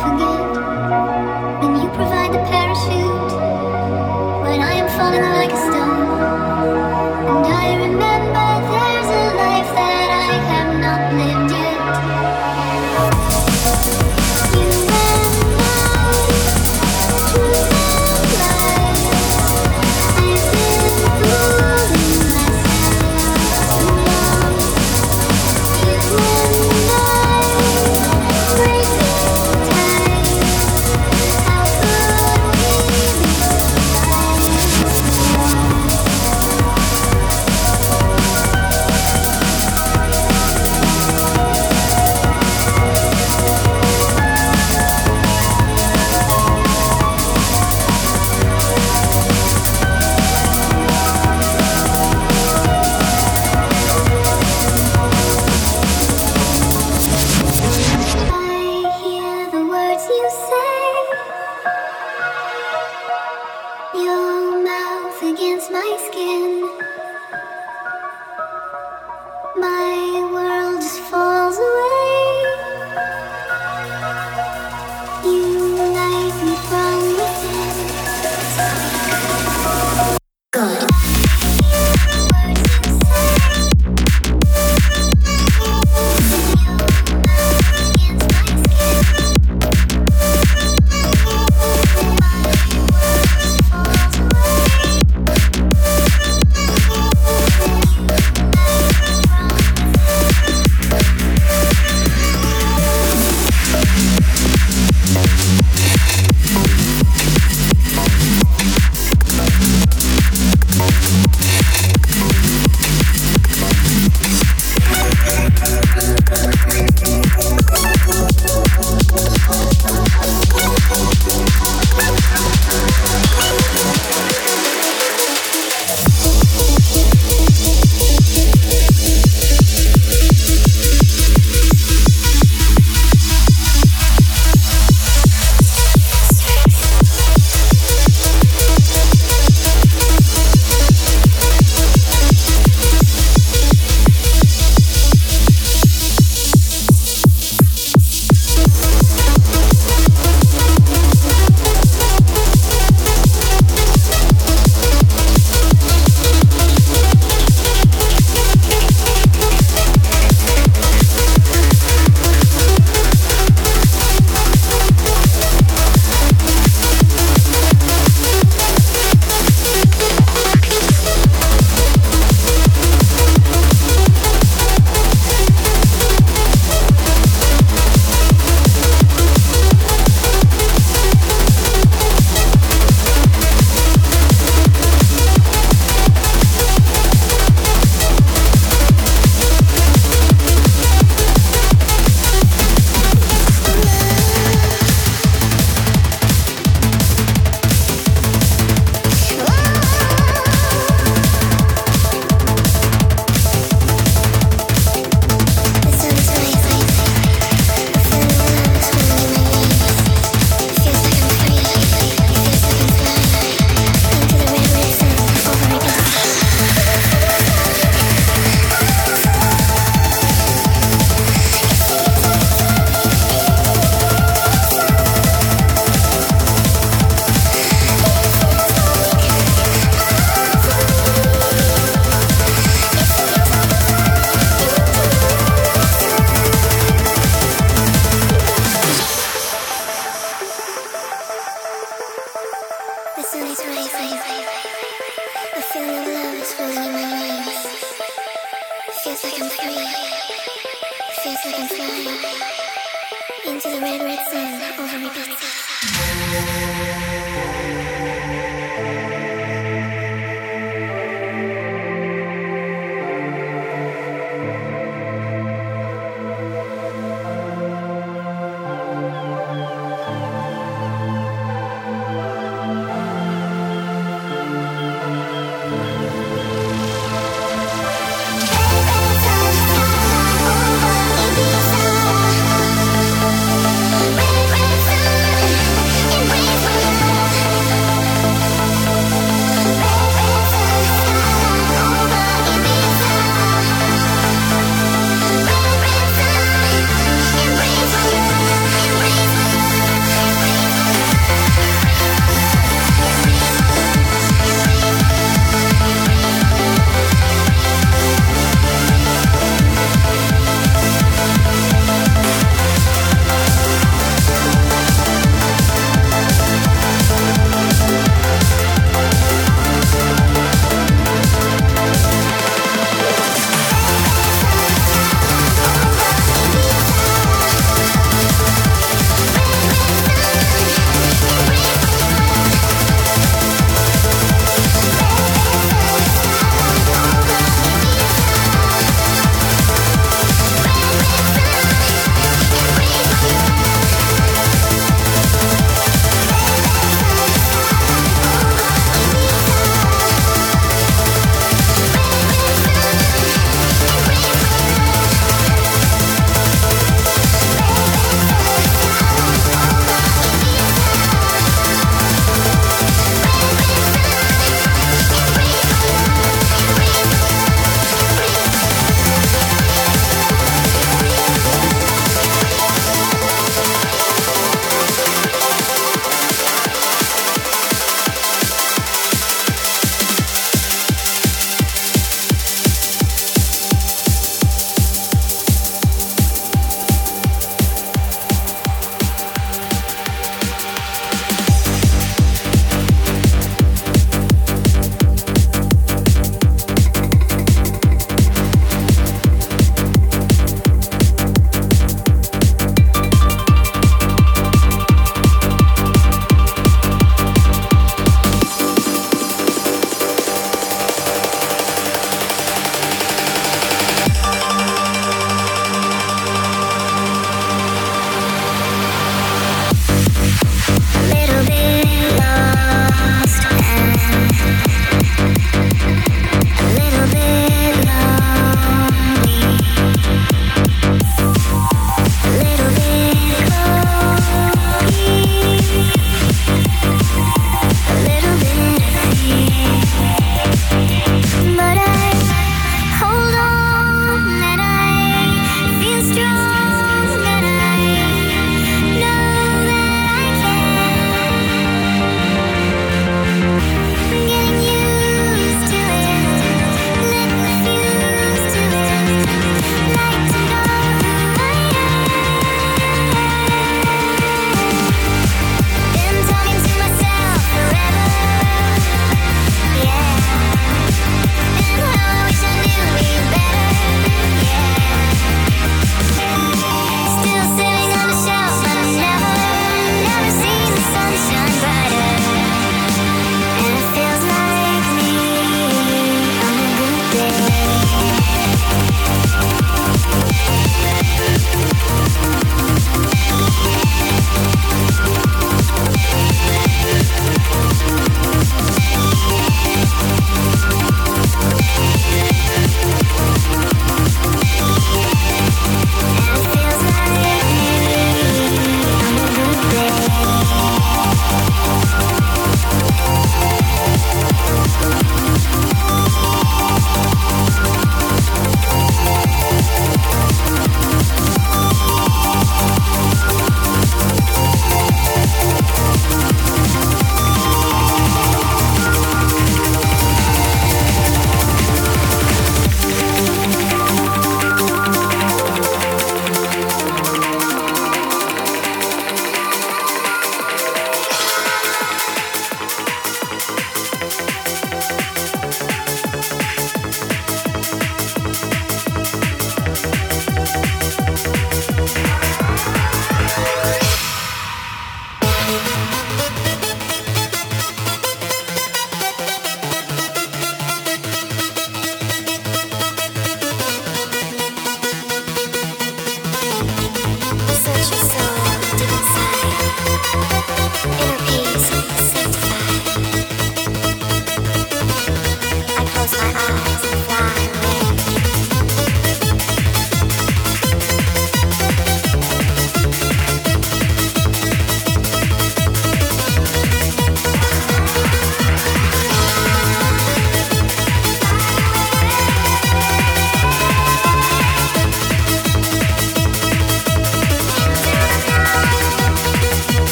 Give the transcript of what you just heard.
forget. against my skin.